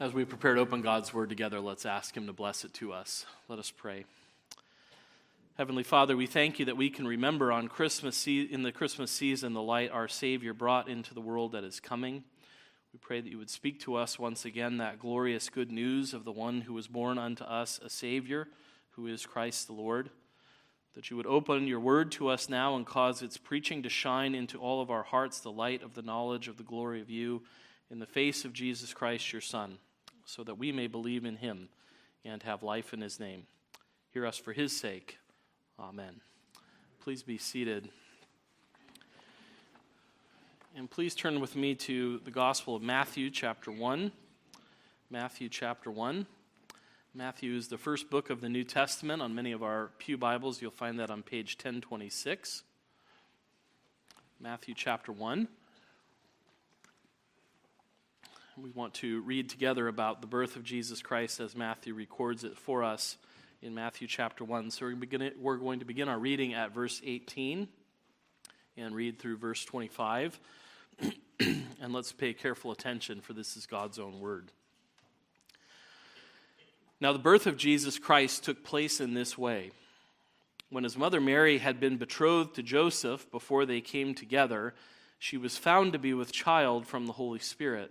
As we prepare to open God's Word together, let's ask Him to bless it to us. Let us pray. Heavenly Father, we thank you that we can remember on Christmas in the Christmas season the light our Savior brought into the world that is coming. We pray that you would speak to us once again that glorious good news of the one who was born unto us a Savior, who is Christ the Lord. That you would open your word to us now and cause its preaching to shine into all of our hearts the light of the knowledge of the glory of you in the face of Jesus Christ, your Son so that we may believe in him and have life in his name. Hear us for his sake. Amen. Please be seated. And please turn with me to the Gospel of Matthew, chapter 1. Matthew, chapter 1. Matthew is the first book of the New Testament. On many of our Pew Bibles, you'll find that on page 1026. Matthew, chapter 1 we want to read together about the birth of Jesus Christ as Matthew records it for us in Matthew chapter 1. So we're, going to begin our reading at verse 18 and read through verse 25. and let's pay careful attention, for this is God's own word. Now, the birth of Jesus Christ took place in this way. When his mother Mary had been betrothed to Joseph before they came together, she was found to be with child from the Holy Spirit.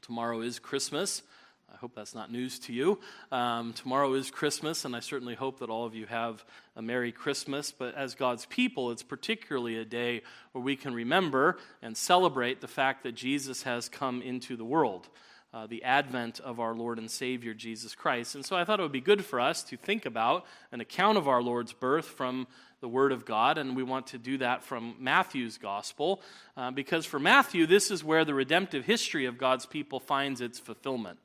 Tomorrow is Christmas. I hope that's not news to you. Um, tomorrow is Christmas, and I certainly hope that all of you have a Merry Christmas. But as God's people, it's particularly a day where we can remember and celebrate the fact that Jesus has come into the world. Uh, the advent of our Lord and Savior Jesus Christ. And so I thought it would be good for us to think about an account of our Lord's birth from the Word of God, and we want to do that from Matthew's Gospel, uh, because for Matthew, this is where the redemptive history of God's people finds its fulfillment.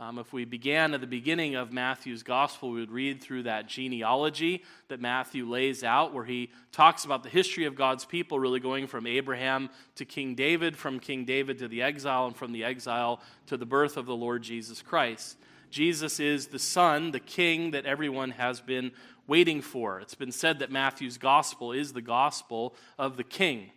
Um, if we began at the beginning of Matthew's gospel, we would read through that genealogy that Matthew lays out, where he talks about the history of God's people, really going from Abraham to King David, from King David to the exile, and from the exile to the birth of the Lord Jesus Christ. Jesus is the Son, the King that everyone has been waiting for. It's been said that Matthew's gospel is the gospel of the king.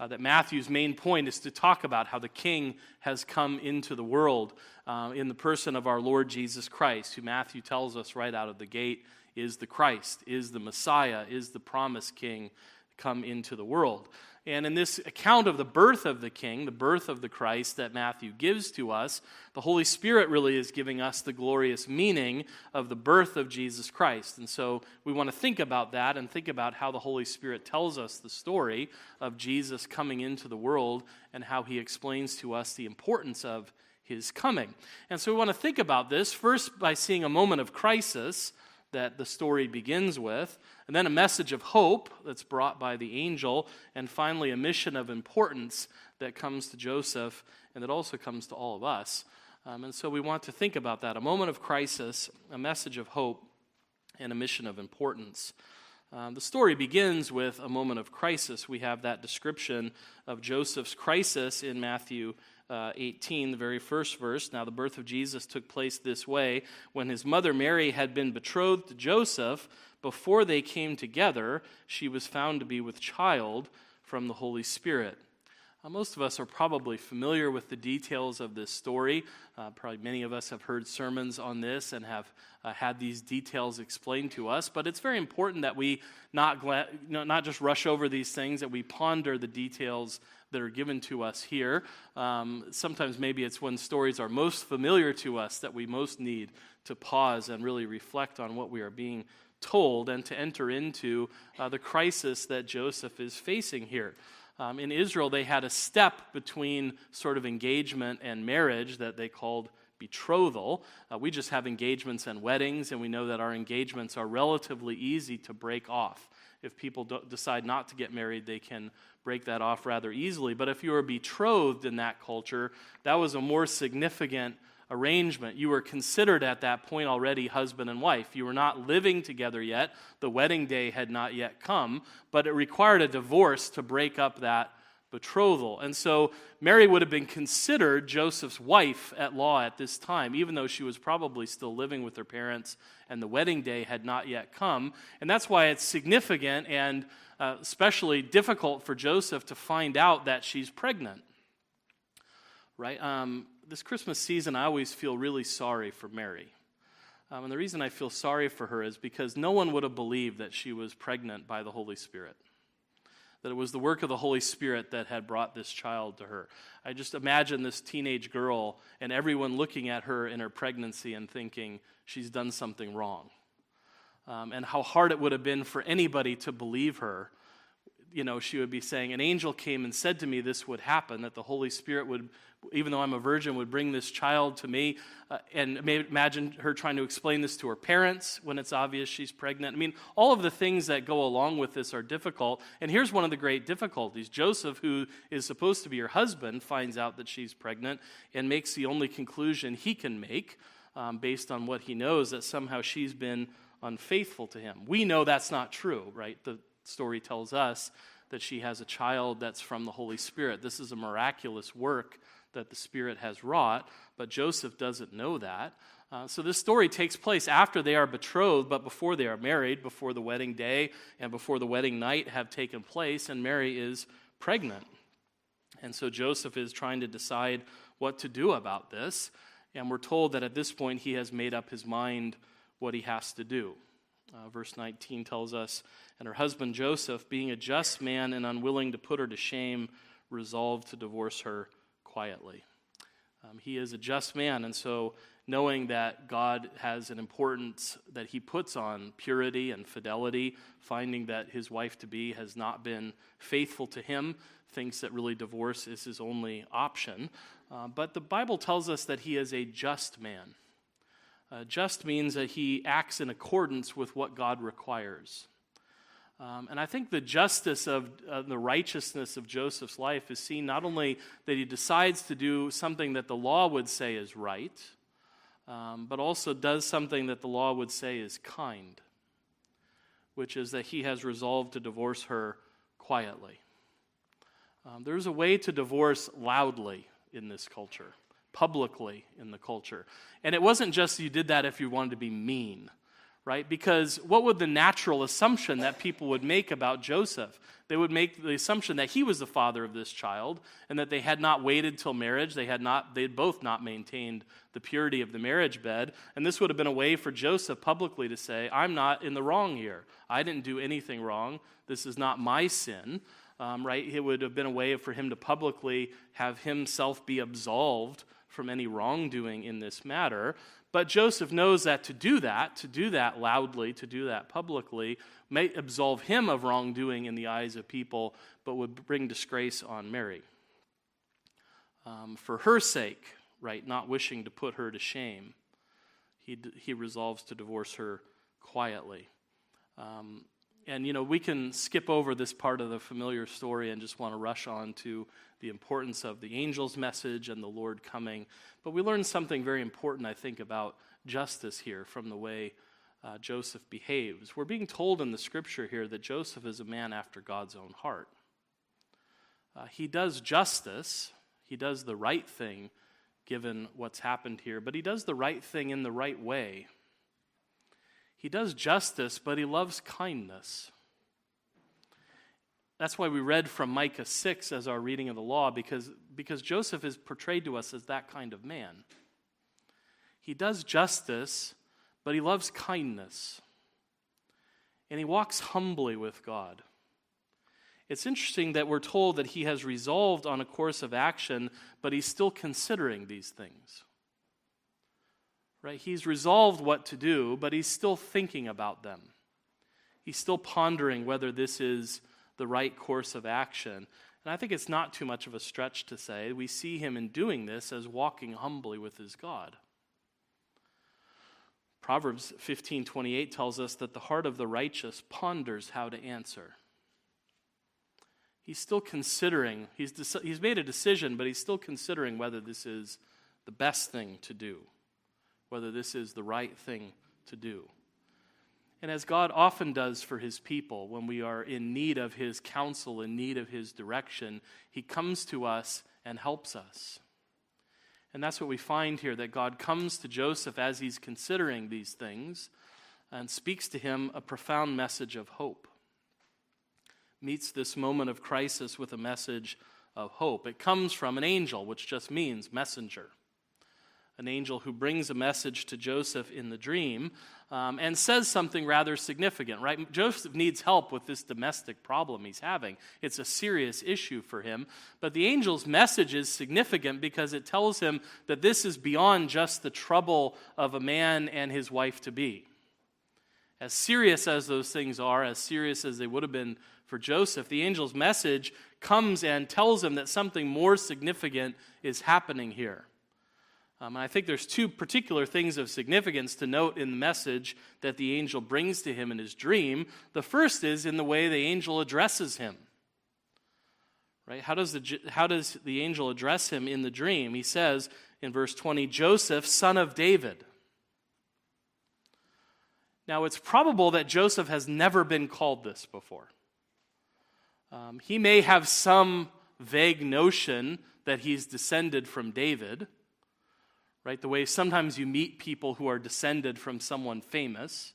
Uh, that Matthew's main point is to talk about how the king has come into the world uh, in the person of our Lord Jesus Christ, who Matthew tells us right out of the gate is the Christ, is the Messiah, is the promised king come into the world. And in this account of the birth of the King, the birth of the Christ that Matthew gives to us, the Holy Spirit really is giving us the glorious meaning of the birth of Jesus Christ. And so we want to think about that and think about how the Holy Spirit tells us the story of Jesus coming into the world and how he explains to us the importance of his coming. And so we want to think about this first by seeing a moment of crisis that the story begins with, and then a message of hope that's brought by the angel, and finally a mission of importance that comes to Joseph and that also comes to all of us. Um, and so we want to think about that a moment of crisis, a message of hope, and a mission of importance. Um, the story begins with a moment of crisis. We have that description of Joseph's crisis in Matthew uh, 18, the very first verse. Now, the birth of Jesus took place this way. When his mother Mary had been betrothed to Joseph, before they came together, she was found to be with child from the Holy Spirit. Uh, most of us are probably familiar with the details of this story. Uh, probably many of us have heard sermons on this and have uh, had these details explained to us. But it's very important that we not, gla- not just rush over these things, that we ponder the details that are given to us here. Um, sometimes maybe it's when stories are most familiar to us that we most need to pause and really reflect on what we are being told and to enter into uh, the crisis that Joseph is facing here. Um, in Israel, they had a step between sort of engagement and marriage that they called betrothal. Uh, we just have engagements and weddings, and we know that our engagements are relatively easy to break off. If people decide not to get married, they can break that off rather easily. But if you were betrothed in that culture, that was a more significant arrangement. You were considered at that point already husband and wife. You were not living together yet. The wedding day had not yet come, but it required a divorce to break up that betrothal. And so Mary would have been considered Joseph's wife at law at this time, even though she was probably still living with her parents and the wedding day had not yet come. And that's why it's significant and uh, especially difficult for Joseph to find out that she's pregnant. Right? Um, this Christmas season, I always feel really sorry for Mary. Um, and the reason I feel sorry for her is because no one would have believed that she was pregnant by the Holy Spirit, that it was the work of the Holy Spirit that had brought this child to her. I just imagine this teenage girl and everyone looking at her in her pregnancy and thinking she's done something wrong. Um, and how hard it would have been for anybody to believe her you know, she would be saying, An angel came and said to me this would happen, that the Holy Spirit would, even though I'm a virgin, would bring this child to me. Uh, and imagine her trying to explain this to her parents when it's obvious she's pregnant. I mean, all of the things that go along with this are difficult. And here's one of the great difficulties Joseph, who is supposed to be her husband, finds out that she's pregnant and makes the only conclusion he can make um, based on what he knows that somehow she's been unfaithful to him. We know that's not true, right? The story tells us that she has a child that's from the Holy Spirit. This is a miraculous work that the Spirit has wrought, but Joseph doesn't know that. Uh, so this story takes place after they are betrothed, but before they are married, before the wedding day and before the wedding night have taken place, and Mary is pregnant. And so Joseph is trying to decide what to do about this. And we're told that at this point he has made up his mind what he has to do. Uh, verse 19 tells us and her husband Joseph, being a just man and unwilling to put her to shame, resolved to divorce her quietly. Um, he is a just man, and so knowing that God has an importance that he puts on purity and fidelity, finding that his wife to be has not been faithful to him, thinks that really divorce is his only option. Uh, but the Bible tells us that he is a just man. Uh, just means that he acts in accordance with what God requires. Um, and I think the justice of uh, the righteousness of Joseph's life is seen not only that he decides to do something that the law would say is right, um, but also does something that the law would say is kind, which is that he has resolved to divorce her quietly. Um, there's a way to divorce loudly in this culture, publicly in the culture. And it wasn't just you did that if you wanted to be mean right? Because what would the natural assumption that people would make about Joseph? They would make the assumption that he was the father of this child and that they had not waited till marriage. They had not, they had both not maintained the purity of the marriage bed. And this would have been a way for Joseph publicly to say, I'm not in the wrong here. I didn't do anything wrong. This is not my sin. Um, right? It would have been a way for him to publicly have himself be absolved from any wrongdoing in this matter. But Joseph knows that to do that, to do that loudly, to do that publicly, may absolve him of wrongdoing in the eyes of people, but would bring disgrace on Mary. Um, for her sake, right, not wishing to put her to shame, he, he resolves to divorce her quietly. Um, and, you know, we can skip over this part of the familiar story and just want to rush on to the importance of the angel's message and the Lord coming. But we learn something very important, I think, about justice here from the way uh, Joseph behaves. We're being told in the scripture here that Joseph is a man after God's own heart. Uh, he does justice, he does the right thing given what's happened here, but he does the right thing in the right way. He does justice, but he loves kindness. that's why we read from Micah 6 as our reading of the law, because, because Joseph is portrayed to us as that kind of man. He does justice, but he loves kindness. And he walks humbly with God. It's interesting that we're told that he has resolved on a course of action, but he's still considering these things. Right? He's resolved what to do, but he's still thinking about them. He's still pondering whether this is the right course of action. And I think it's not too much of a stretch to say we see him in doing this as walking humbly with his God. Proverbs 15:28 tells us that the heart of the righteous ponders how to answer. He's still considering, he's, de- he's made a decision, but he's still considering whether this is the best thing to do, whether this is the right thing to do. And as God often does for his people, when we are in need of his counsel, in need of his direction, he comes to us and helps us. And that's what we find here that God comes to Joseph as he's considering these things and speaks to him a profound message of hope. Meets this moment of crisis with a message of hope. It comes from an angel, which just means messenger an angel who brings a message to Joseph in the dream um, and says something rather significant, right? Joseph needs help with this domestic problem he's having. It's a serious issue for him. But the angel's message is significant because it tells him that this is beyond just the trouble of a man and his wife to be. As serious as those things are, as serious as they would have been for Joseph, the angel's message comes and tells him that something more significant is happening here. Um, and I think there's two particular things of significance to note in the message that the angel brings to him in his dream. The first is in the way the angel addresses him. Right? How does the, how does the angel address him in the dream? He says in verse 20, Joseph, son of David. Now, it's probable that Joseph has never been called this before. Um, he may have some vague notion that he's descended from David right? The way sometimes you meet people who are descended from someone famous.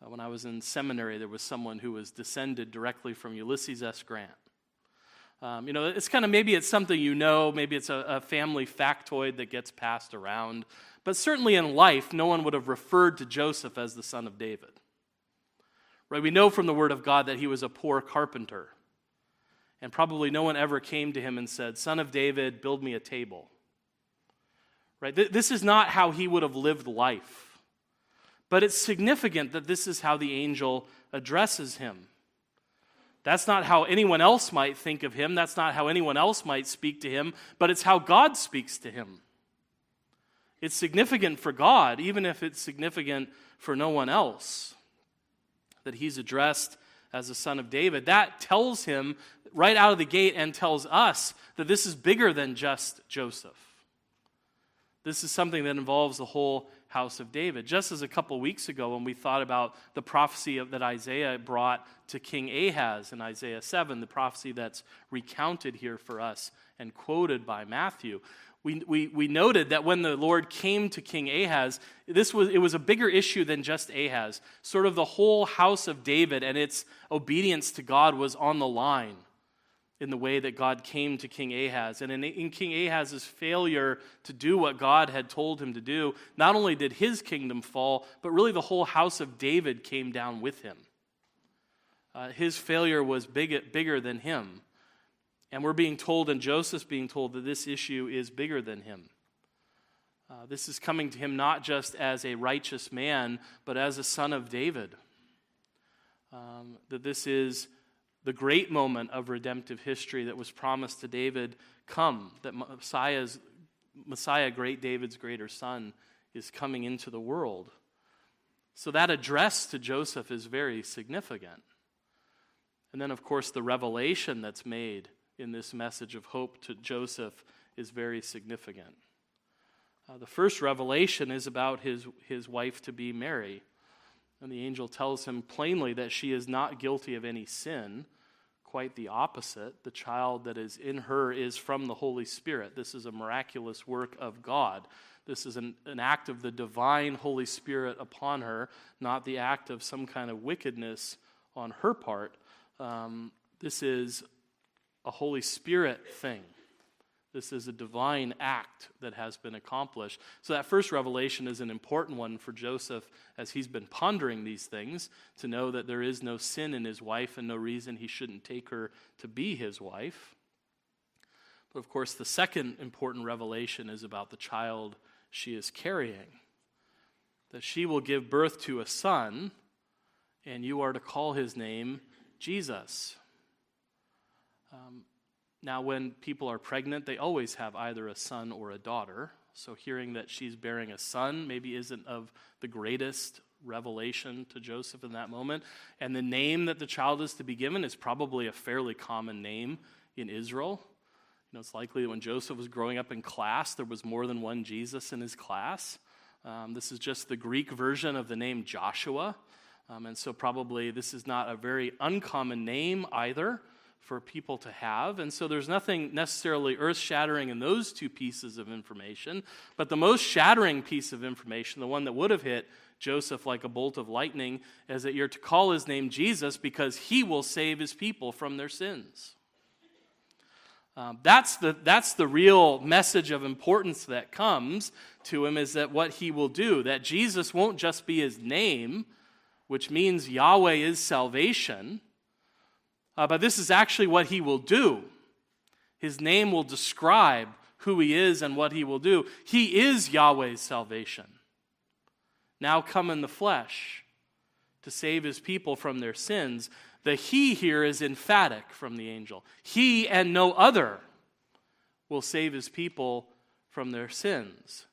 Uh, when I was in seminary, there was someone who was descended directly from Ulysses S. Grant. Um, you know, it's kind of maybe it's something you know, maybe it's a, a family factoid that gets passed around. But certainly in life, no one would have referred to Joseph as the son of David. Right? We know from the Word of God that he was a poor carpenter. And probably no one ever came to him and said, Son of David, build me a table. Right? This is not how he would have lived life. But it's significant that this is how the angel addresses him. That's not how anyone else might think of him. That's not how anyone else might speak to him, but it's how God speaks to him. It's significant for God, even if it's significant for no one else, that he's addressed as a son of David. That tells him right out of the gate and tells us that this is bigger than just Joseph. This is something that involves the whole house of David. Just as a couple weeks ago, when we thought about the prophecy that Isaiah brought to King Ahaz in Isaiah 7, the prophecy that's recounted here for us and quoted by Matthew, we, we, we noted that when the Lord came to King Ahaz, this was, it was a bigger issue than just Ahaz. Sort of the whole house of David and its obedience to God was on the line in the way that God came to King Ahaz. And in, in, King Ahaz's failure to do what God had told him to do, not only did his kingdom fall, but really the whole house of David came down with him. Uh, his failure was big, bigger than him. And we're being told, and Joseph's being told, that this issue is bigger than him. Uh, this is coming to him not just as a righteous man, but as a son of David. Um, that this is the great moment of redemptive history that was promised to David come, that Messiah's, Messiah, great David's greater son, is coming into the world. So that address to Joseph is very significant. And then, of course, the revelation that's made in this message of hope to Joseph is very significant. Uh, the first revelation is about his, his wife to be Mary. And the angel tells him plainly that she is not guilty of any sin, quite the opposite. The child that is in her is from the Holy Spirit. This is a miraculous work of God. This is an, an act of the divine Holy Spirit upon her, not the act of some kind of wickedness on her part. Um, This is a Holy Spirit thing. This is a divine act that has been accomplished. So, that first revelation is an important one for Joseph as he's been pondering these things to know that there is no sin in his wife and no reason he shouldn't take her to be his wife. But of course, the second important revelation is about the child she is carrying that she will give birth to a son, and you are to call his name Jesus. Um, now, when people are pregnant, they always have either a son or a daughter. So, hearing that she's bearing a son maybe isn't of the greatest revelation to Joseph in that moment. And the name that the child is to be given is probably a fairly common name in Israel. You know, it's likely that when Joseph was growing up in class, there was more than one Jesus in his class. Um, this is just the Greek version of the name Joshua. Um, and so, probably, this is not a very uncommon name either for people to have. And so there's nothing necessarily earth shattering in those two pieces of information. But the most shattering piece of information, the one that would have hit Joseph like a bolt of lightning, is that you're to call his name Jesus because he will save his people from their sins. Um, that's, the, that's the real message of importance that comes to him is that what he will do, that Jesus won't just be his name, which means Yahweh is salvation uh, but this is actually what he will do. His name will describe who he is and what he will do. He is Yahweh's salvation. Now come in the flesh to save his people from their sins. The he here is emphatic from the angel. He and no other will save his people from their sins.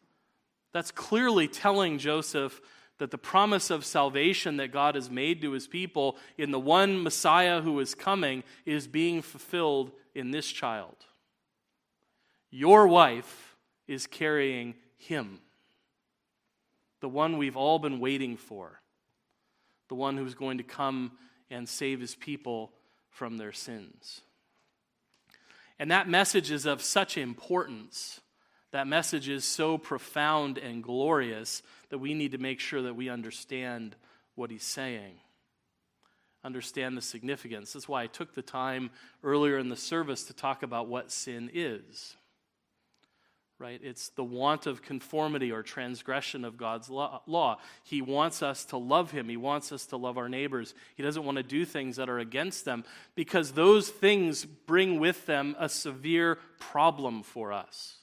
That's clearly telling Joseph that the promise of salvation that God has made to his people in the one Messiah who is coming is being fulfilled in this child. Your wife is carrying him, the one we've all been waiting for, the one who's going to come and save his people from their sins. And that message is of such importance that message is so profound and glorious that we need to make sure that we understand what he's saying, understand the significance. That's why I took the time earlier in the service to talk about what sin is. Right? It's the want of conformity or transgression of God's law. He wants us to love Him. He wants us to love our neighbors. He doesn't want to do things that are against them because those things bring with them a severe problem for us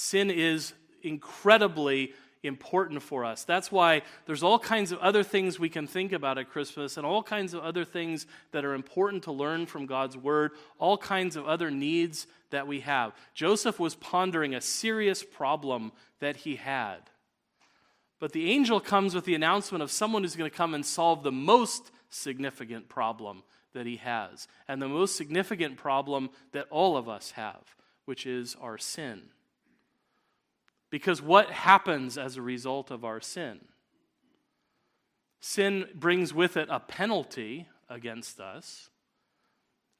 sin is incredibly important for us. That's why there's all kinds of other things we can think about at Christmas and all kinds of other things that are important to learn from God's Word, all kinds of other needs that we have. Joseph was pondering a serious problem that he had. But the angel comes with the announcement of someone who's going to come and solve the most significant problem that he has, and the most significant problem that all of us have, which is our sin. Because what happens as a result of our sin? Sin brings with it a penalty against us,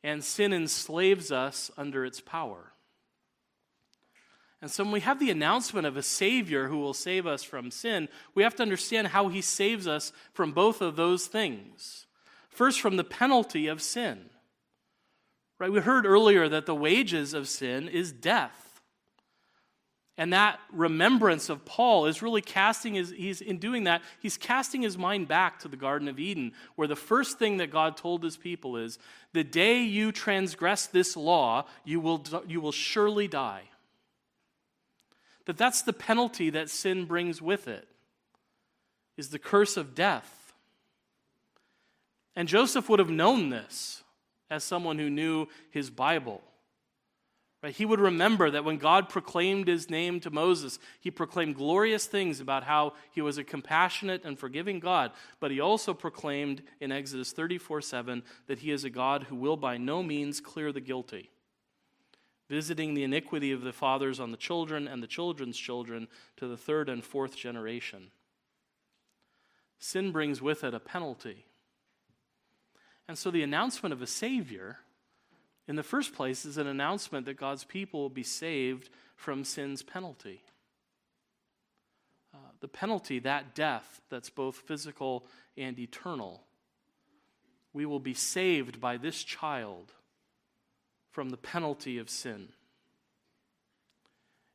and sin enslaves us under its power. And so, when we have the announcement of a Savior who will save us from sin, we have to understand how He saves us from both of those things. First, from the penalty of sin. Right? We heard earlier that the wages of sin is death. And that remembrance of Paul is really casting his, he's in doing that, he's casting his mind back to the Garden of Eden, where the first thing that God told his people is, the day you transgress this law, you will, you will surely die. That that's the penalty that sin brings with it, is the curse of death. And Joseph would have known this as someone who knew his Bible. Right? He would remember that when God proclaimed his name to Moses, he proclaimed glorious things about how he was a compassionate and forgiving God, but he also proclaimed in Exodus 34 7 that he is a God who will by no means clear the guilty, visiting the iniquity of the fathers on the children and the children's children to the third and fourth generation. Sin brings with it a penalty. And so the announcement of a Savior in the first place, is an announcement that God's people will be saved from sin's penalty. Uh, the penalty, that death that's both physical and eternal. we will be saved by this child from the penalty of sin.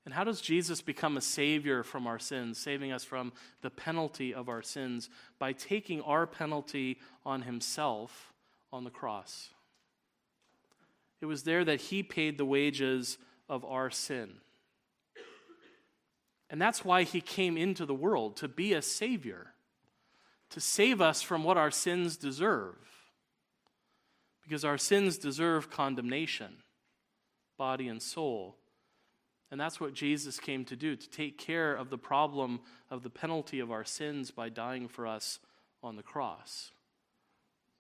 And how does Jesus become a savior from our sins, saving us from the penalty of our sins? By taking our penalty on himself on the cross. It was there that he paid the wages of our sin. And that's why he came into the world, to be a savior, to save us from what our sins deserve. Because our sins deserve condemnation, body and soul. And that's what Jesus came to do, to take care of the problem of the penalty of our sins by dying for us on the cross.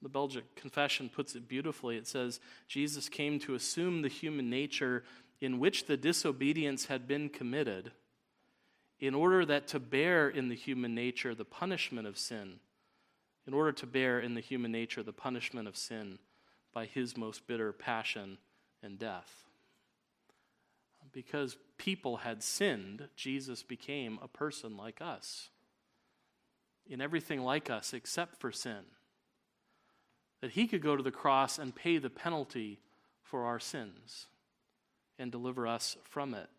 The Belgic Confession puts it beautifully. It says, Jesus came to assume the human nature in which the disobedience had been committed, in order that to bear in the human nature the punishment of sin, in order to bear in the human nature the punishment of sin by his most bitter passion and death because people had sinned, Jesus became a person like us, in everything like us except for sin. That he could go to the cross and pay the penalty for our sins and deliver us from it.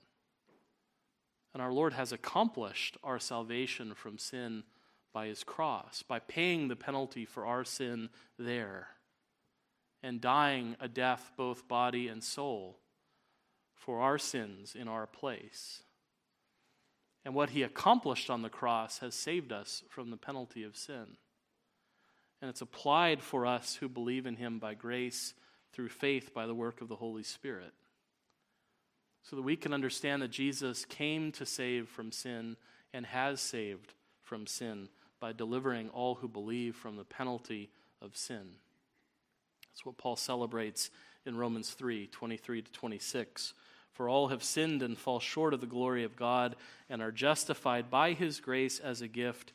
And our Lord has accomplished our salvation from sin by his cross, by paying the penalty for our sin there and dying a death both body and soul for our sins in our place. And what he accomplished on the cross has saved us from the penalty of sin. And it's applied for us who believe in him by grace through faith by the work of the Holy Spirit. So that we can understand that Jesus came to save from sin and has saved from sin by delivering all who believe from the penalty of sin. That's what Paul celebrates in Romans 3 23 to 26 for all have sinned and fall short of the glory of God and are justified by his grace as a gift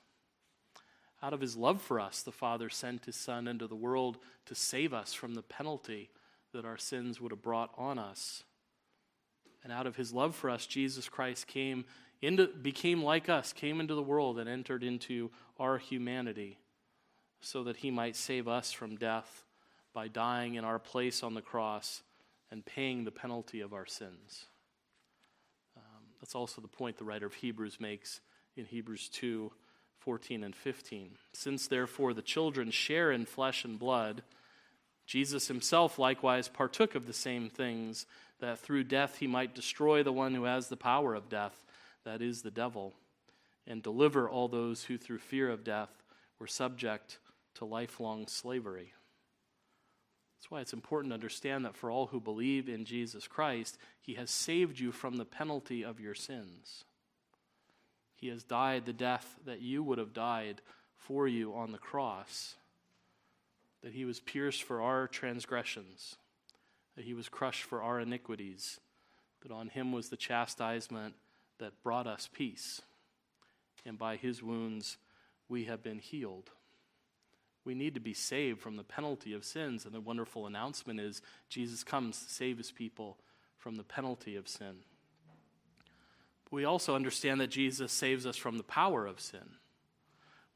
Out of his love for us, the Father sent his Son into the world to save us from the penalty that our sins would have brought on us. And out of his love for us, Jesus Christ came into, became like us, came into the world and entered into our humanity so that he might save us from death by dying in our place on the cross and paying the penalty of our sins. Um, that's also the point the writer of Hebrews makes in Hebrews 2 14 and 15. Since therefore the children share in flesh and blood, Jesus himself likewise partook of the same things, that through death he might destroy the one who has the power of death, that is, the devil, and deliver all those who through fear of death were subject to lifelong slavery. That's why it's important to understand that for all who believe in Jesus Christ, he has saved you from the penalty of your sins. He has died the death that you would have died for you on the cross. That he was pierced for our transgressions, that he was crushed for our iniquities, that on him was the chastisement that brought us peace. And by his wounds we have been healed. We need to be saved from the penalty of sins. And the wonderful announcement is Jesus comes to save his people from the penalty of sin we also understand that Jesus saves us from the power of sin.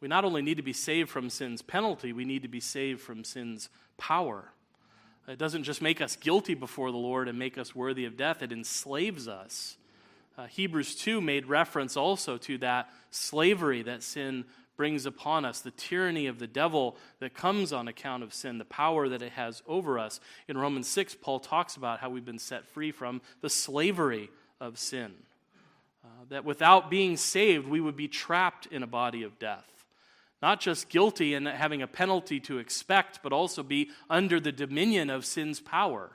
We not only need to be saved from sin's penalty, we need to be saved from sin's power. It doesn't just make us guilty before the Lord and make us worthy of death, it enslaves us. Uh, Hebrews 2 made reference also to that slavery that sin brings upon us, the tyranny of the devil that comes on account of sin, the power that it has over us. In Romans 6, Paul talks about how we've been set free from the slavery of sin. That without being saved, we would be trapped in a body of death. Not just guilty and having a penalty to expect, but also be under the dominion of sin's power.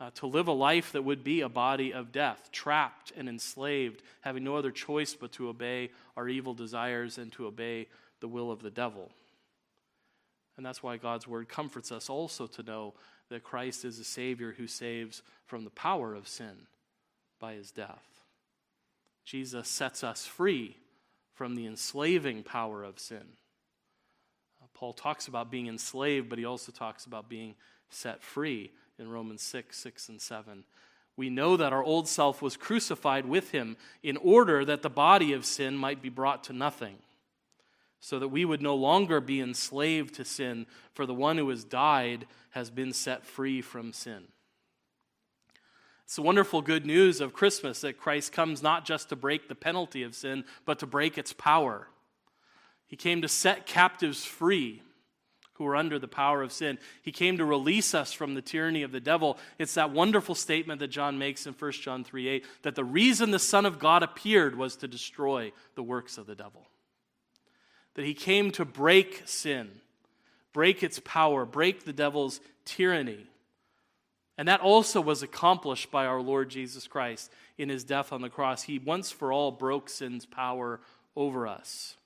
Uh, to live a life that would be a body of death, trapped and enslaved, having no other choice but to obey our evil desires and to obey the will of the devil. And that's why God's word comforts us also to know that Christ is a Savior who saves from the power of sin by his death. Jesus sets us free from the enslaving power of sin. Uh, Paul talks about being enslaved, but he also talks about being set free in Romans 6, 6, and 7. We know that our old self was crucified with him in order that the body of sin might be brought to nothing, so that we would no longer be enslaved to sin, for the one who has died has been set free from sin. It's the wonderful good news of Christmas that Christ comes not just to break the penalty of sin, but to break its power. He came to set captives free who are under the power of sin. He came to release us from the tyranny of the devil. It's that wonderful statement that John makes in 1 John 3 8 that the reason the Son of God appeared was to destroy the works of the devil. That he came to break sin, break its power, break the devil's tyranny. And that also was accomplished by our Lord Jesus Christ in his death on the cross. He once for all broke sin's power over us.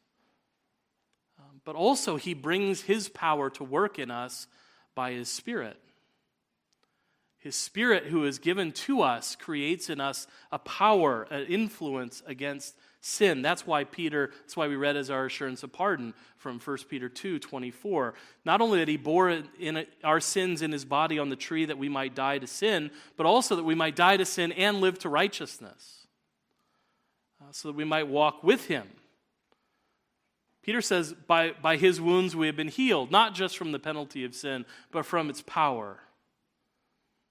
Um, but also, he brings his power to work in us by his Spirit. His Spirit, who is given to us, creates in us a power, an influence against sin. That's why Peter, that's why we read as our assurance of pardon from 1 Peter 2 24. Not only that he bore in our sins in his body on the tree that we might die to sin, but also that we might die to sin and live to righteousness, uh, so that we might walk with him. Peter says, by, by his wounds we have been healed, not just from the penalty of sin, but from its power.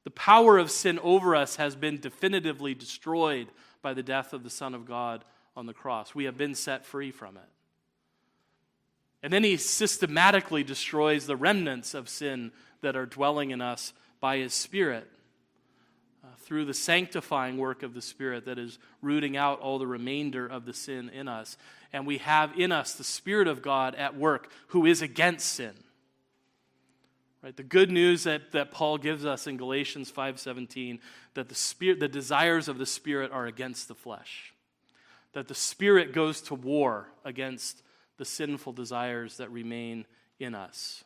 The power of sin over us has been definitively destroyed by the death of the Son of God on the cross. We have been set free from it. And then he systematically destroys the remnants of sin that are dwelling in us by his Spirit uh, through the sanctifying work of the Spirit that is rooting out all the remainder of the sin in us. And we have in us the Spirit of God at work who is against sin. Right? The good news that, that Paul gives us in Galatians 5:17 that the spirit the desires of the spirit are against the flesh that the Spirit goes to war against the sinful desires that remain in us.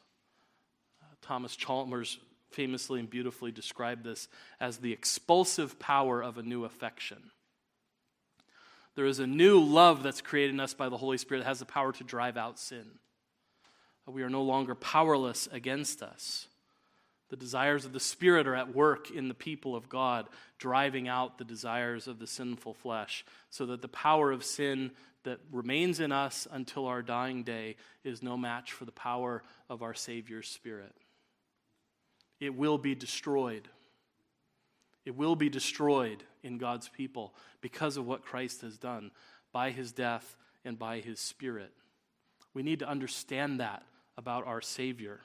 Uh, Thomas Chalmers famously and beautifully described this as the expulsive power of a new affection. There is a new love that's created in us by the Holy Spirit that has the power to drive out sin. We are no longer powerless against us. The desires of the Spirit are at work in the people of God, driving out the desires of the sinful flesh, so that the power of sin that remains in us until our dying day is no match for the power of our Savior's Spirit. It will be destroyed. It will be destroyed in God's people because of what Christ has done by his death and by his Spirit. We need to understand that about our Savior.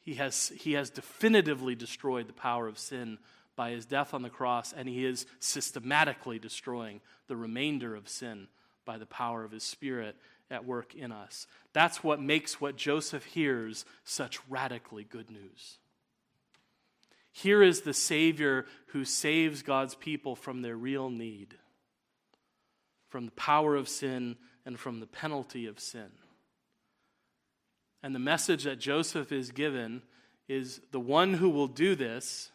He has, he has definitively destroyed the power of sin by his death on the cross, and he is systematically destroying the remainder of sin by the power of his Spirit at work in us. That's what makes what Joseph hears such radically good news. Here is the Savior who saves God's people from their real need, from the power of sin and from the penalty of sin. And the message that Joseph is given is the one who will do this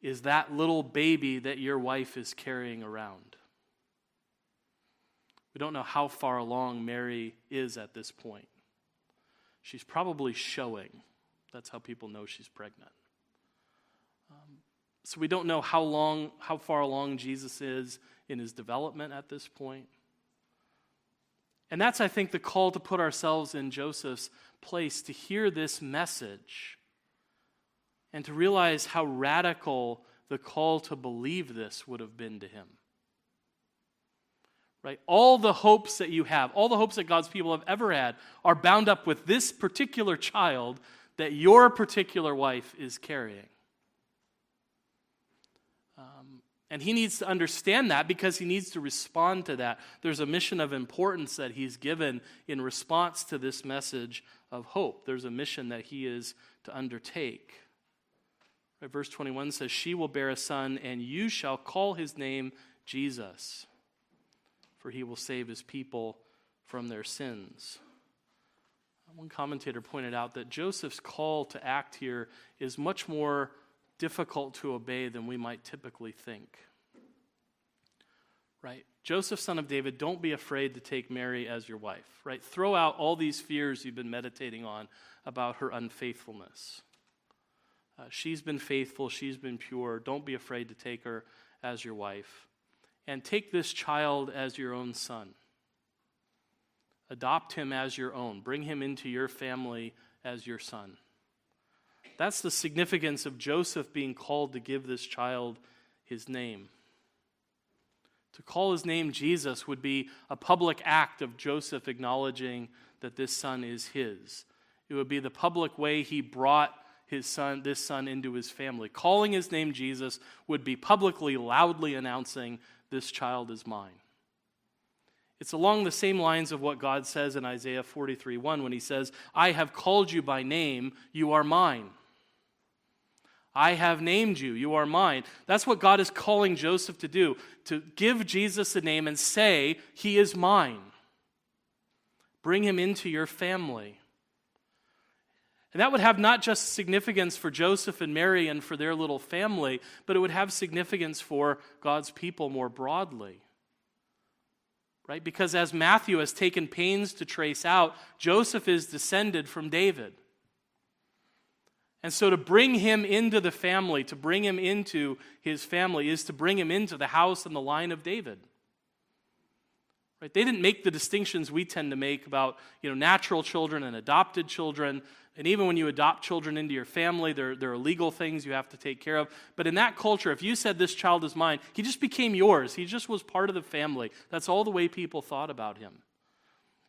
is that little baby that your wife is carrying around. We don't know how far along Mary is at this point. She's probably showing. That's how people know she's pregnant. Um, so we don't know how long, how far along Jesus is in his development at this point. And that's, I think, the call to put ourselves in Joseph's place, to hear this message and to realize how radical the call to believe this would have been to him. Right? All the hopes that you have, all the hopes that God's people have ever had, are bound up with this particular child that your particular wife is carrying. And he needs to understand that because he needs to respond to that. There's a mission of importance that he's given in response to this message of hope. There's a mission that he is to undertake. Verse 21 says, She will bear a son, and you shall call his name Jesus, for he will save his people from their sins. One commentator pointed out that Joseph's call to act here is much more difficult to obey than we might typically think. Right? Joseph, son of David, don't be afraid to take Mary as your wife. Right? Throw out all these fears you've been meditating on about her unfaithfulness. Uh, she's been faithful, she's been pure. Don't be afraid to take her as your wife. And take this child as your own son. Adopt him as your own. Bring him into your family as your son. That's the significance of Joseph being called to give this child his name. To call his name Jesus would be a public act of Joseph acknowledging that this son is his. It would be the public way he brought his son, this son into his family. Calling his name Jesus would be publicly, loudly announcing, This child is mine. It's along the same lines of what God says in Isaiah 43 1 when he says, I have called you by name, you are mine. I have named you, you are mine. That's what God is calling Joseph to do, to give Jesus a name and say, He is mine. Bring him into your family. And that would have not just significance for Joseph and Mary and for their little family, but it would have significance for God's people more broadly. Right? Because as Matthew has taken pains to trace out, Joseph is descended from David. And so to bring him into the family, to bring him into his family, is to bring him into the house and the line of David. Right? They didn't make the distinctions we tend to make about you know, natural children and adopted children. And even when you adopt children into your family, there, there are legal things you have to take care of. But in that culture, if you said this child is mine, he just became yours. He just was part of the family. That's all the way people thought about him.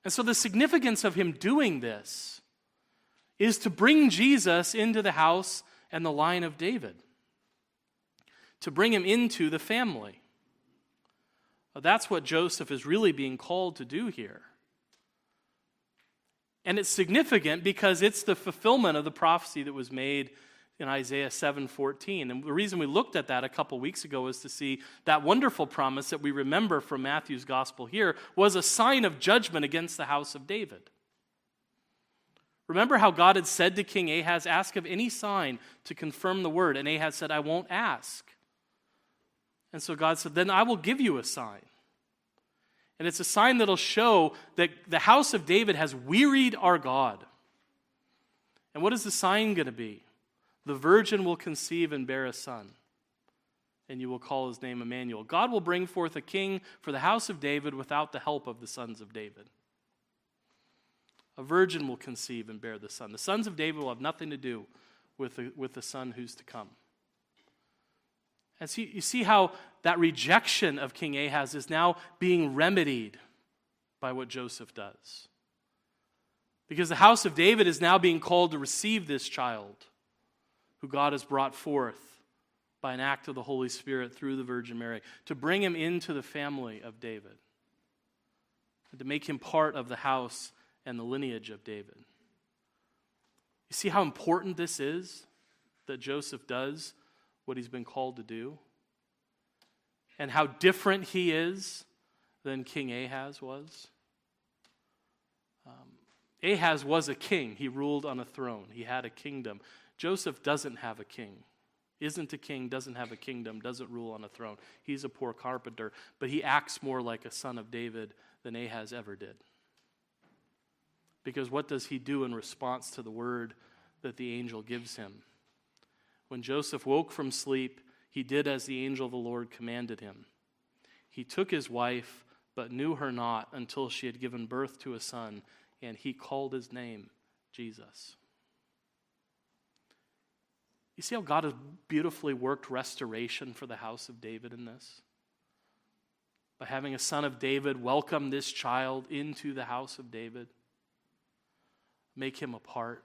And so the significance of him doing this is to bring Jesus into the house and the line of David, to bring him into the family. That's what Joseph is really being called to do here. And it's significant because it's the fulfillment of the prophecy that was made in Isaiah 7:14. And the reason we looked at that a couple weeks ago was to see that wonderful promise that we remember from Matthew's gospel here was a sign of judgment against the house of David. Remember how God had said to King Ahaz, Ask of any sign to confirm the word. And Ahaz said, I won't ask. And so God said, Then I will give you a sign. And it's a sign that'll show that the house of David has wearied our God. And what is the sign going to be? The virgin will conceive and bear a son, and you will call his name Immanuel. God will bring forth a king for the house of David without the help of the sons of David. A virgin will conceive and bear the son. The sons of David will have nothing to do with the, with the son who's to come. And so you see how that rejection of King Ahaz is now being remedied by what Joseph does. Because the house of David is now being called to receive this child who God has brought forth by an act of the Holy Spirit through the Virgin Mary, to bring him into the family of David, and to make him part of the house and the lineage of David. You see how important this is that Joseph does what he's been called to do? And how different he is than King Ahaz was? Um, Ahaz was a king. He ruled on a throne, he had a kingdom. Joseph doesn't have a king, isn't a king, doesn't have a kingdom, doesn't rule on a throne. He's a poor carpenter, but he acts more like a son of David than Ahaz ever did. Because what does he do in response to the word that the angel gives him? When Joseph woke from sleep, he did as the angel of the Lord commanded him. He took his wife, but knew her not until she had given birth to a son, and he called his name Jesus. You see how God has beautifully worked restoration for the house of David in this? By having a son of David welcome this child into the house of David, make him a part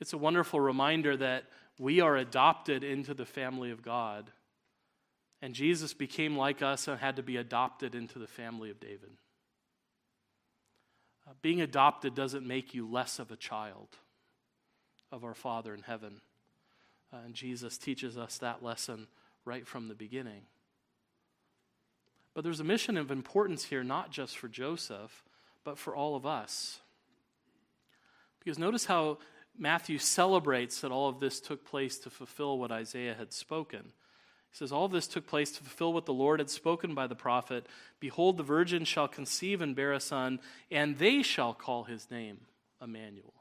it's a wonderful reminder that we are adopted into the family of God. And Jesus became like us and had to be adopted into the family of David. Uh, being adopted doesn't make you less of a child of our Father in heaven. Uh, and Jesus teaches us that lesson right from the beginning. But there's a mission of importance here, not just for Joseph, but for all of us. Because notice how Matthew celebrates that all of this took place to fulfill what Isaiah had spoken. He says, All this took place to fulfill what the Lord had spoken by the prophet Behold, the virgin shall conceive and bear a son, and they shall call his name Immanuel.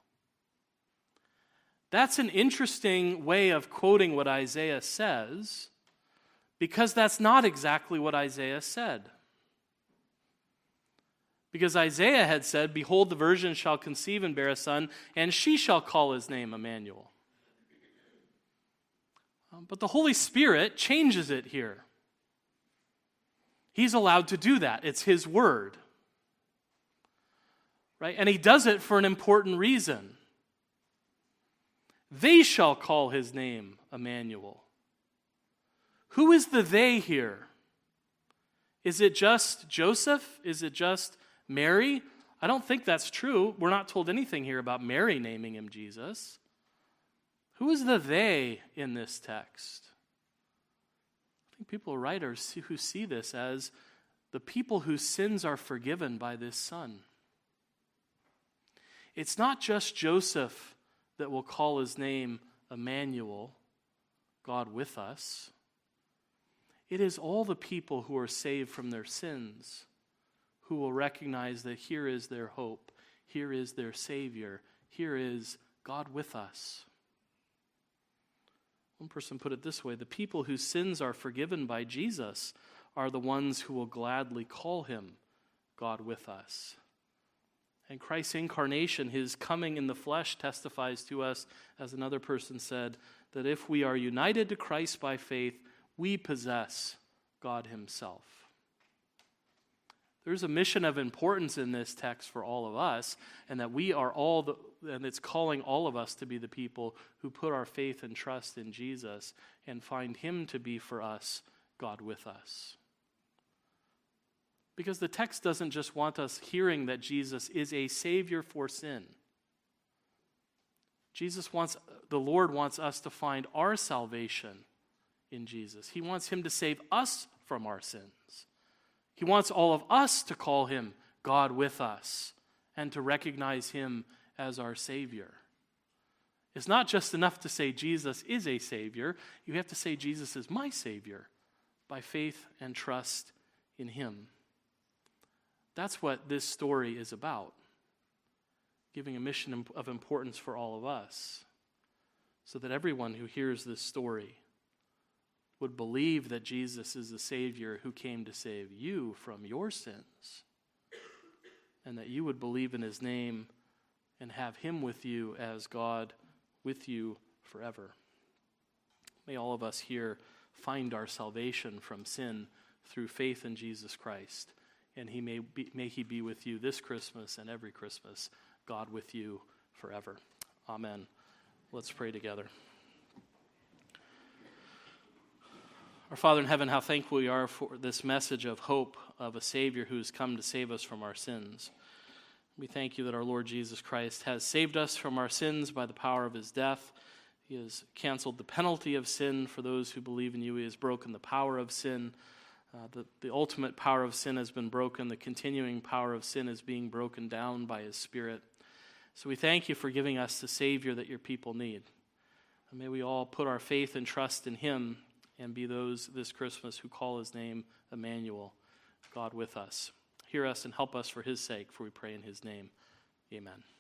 That's an interesting way of quoting what Isaiah says, because that's not exactly what Isaiah said. Because Isaiah had said, Behold, the virgin shall conceive and bear a son, and she shall call his name Immanuel. Um, but the Holy Spirit changes it here. He's allowed to do that, it's His word. Right? And He does it for an important reason. They shall call His name Immanuel. Who is the they here? Is it just Joseph? Is it just Mary? I don't think that's true. We're not told anything here about Mary naming him Jesus. Who is the they in this text? I think people, writers who see this as the people whose sins are forgiven by this son. It's not just Joseph that will call his name Immanuel, God with us. It is all the people who are saved from their sins who will recognize that here is their hope, here is their Savior, here is God with us. One person put it this way the people whose sins are forgiven by Jesus are the ones who will gladly call him God with us. And Christ's incarnation, his coming in the flesh, testifies to us, as another person said, that if we are united to Christ by faith, we possess God himself. There's a mission of importance in this text for all of us, and that we are all the, and it's calling all of us to be the people who put our faith and trust in Jesus and find Him to be for us God with us. Because the text doesn't just want us hearing that Jesus is a Savior for sin. Jesus wants, the Lord wants us to find our salvation in Jesus. He wants Him to save us from our sins. He wants all of us to call him God with us and to recognize him as our Savior. It's not just enough to say Jesus is a Savior, you have to say Jesus is my Savior by faith and trust in him. That's what this story is about giving a mission of importance for all of us so that everyone who hears this story would believe that Jesus is the Savior who came to save you from your sins, and that you would believe in His name and have Him with you as God with you forever. May all of us here find our salvation from sin through faith in Jesus Christ. And he may, be, may he be with you this Christmas and every Christmas. God with you forever. Amen. Let's pray together. Our Father in heaven, how thankful we are for this message of hope of a Savior who has come to save us from our sins. We thank you that our Lord Jesus Christ has saved us from our sins by the power of his death. He has canceled the penalty of sin for those who believe in you. He has broken the power of sin. Uh, the, the ultimate power of sin has been broken. The continuing power of sin is being broken down by his Spirit. So we thank you for giving us the Savior that your people need. And may we all put our faith and trust in him and be those this Christmas who call his name Immanuel, God with us. Hear us and help us for his sake, for we pray in his name. Amen.